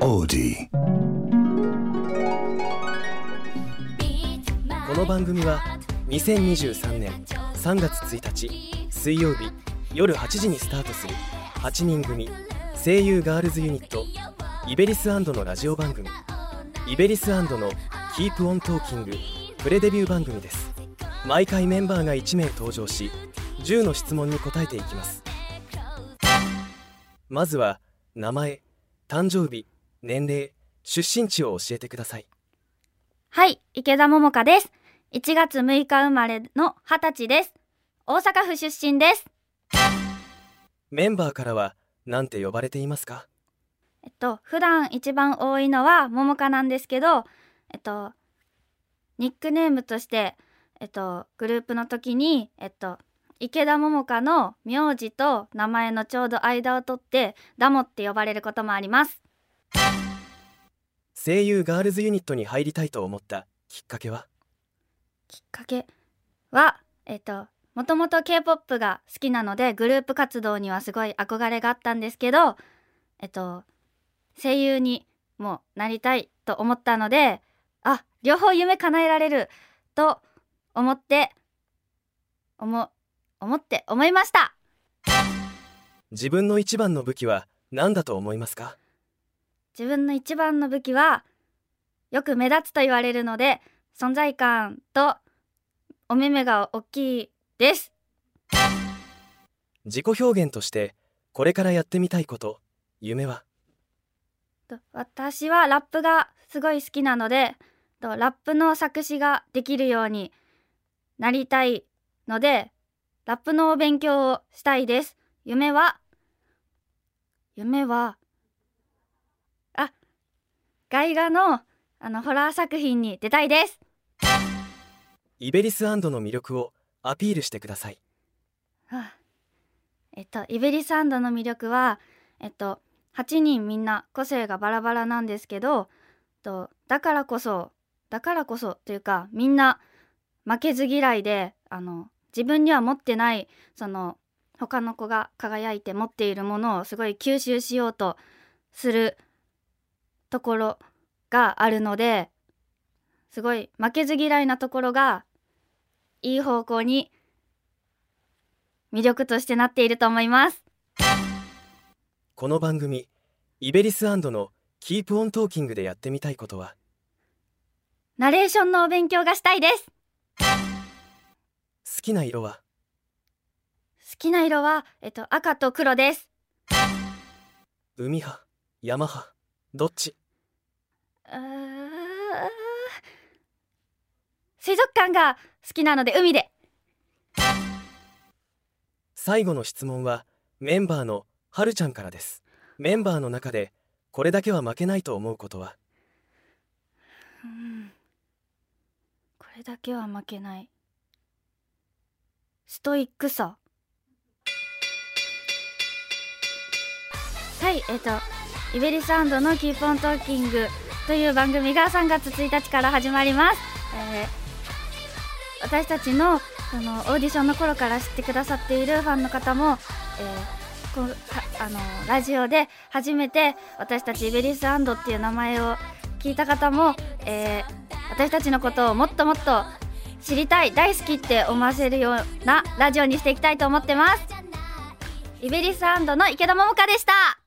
OD この番組は2023年3月1日水曜日夜8時にスタートする8人組声優ガールズユニット IBERIs& のラジオ番組 IBERIs& の Keep On Talking プレデビュー番組です毎回メンバーが1名登場し10の質問に答えていきます。まずは名前誕生日年齢出身地を教えてくださいはい、池田桃香です。1月6日生まれの20歳です。大阪府出身です。メンバーからは何て呼ばれていますか？えっと、普段一番多いのは桃香なんですけど、えっと、ニックネームとして、えっと、グループの時に、えっと、池田桃香の名字と名前のちょうど間を取って、ダモって呼ばれることもあります。声優ガールズユニットに入りたいと思ったきっかけは？きっかけは、えっと、もともと K-POP が好きなので、グループ活動にはすごい憧れがあったんですけど、えっと、声優にもなりたいと思ったので、あ、両方夢叶えられると思って、思、思って思いました。自分の一番の武器は何だと思いますか？自分の一番の武器は、よく目立つと言われるので、存在感とお目目が大きいです。自己表現としてこれからやってみたいこと夢は？と私はラップがすごい好きなのでとラップの作詞ができるようになりたいのでラップの勉強をしたいです。夢は？夢は？あ外画のあのホラー作品に出たいです。 IBERIs& の魅力をアピールしてください。はあ。えっと IBERIs& の魅力はえっと8人みんな個性がバラバラなんですけどとだからこそだからこそというかみんな負けず嫌いであの自分には持ってないその他の子が輝いて持っているものをすごい吸収しようとするところがあるのですごい負けず嫌いなところがいい方向に魅力としてなっていると思います。この番組 IBERIs& の Keep On Talking でやってみたいことは？ナレーションのお勉強がしたいです。好きな色は？好きな色はえっと赤と黒です。海派山派？どっち？水族館が好きなので海で。最後の質問はメンバーのはるちゃんからです。メンバーの中でこれだけは負けないと思うことは？うん。これだけは負けない。ストイックさ。はいえっ、と IBERIs& の Keep On Talkingという番組が3月1日から始まります、えー私たちのそのオーディションの頃から知ってくださっているファンの方も、えーこあのラジオで初めて私たち IBERIs& っていう名前を聞いた方も、えー私たちのことをもっともっと知りたい大好きって思わせるようなラジオにしていきたいと思ってます。 IBERIs& の池田百々香でした。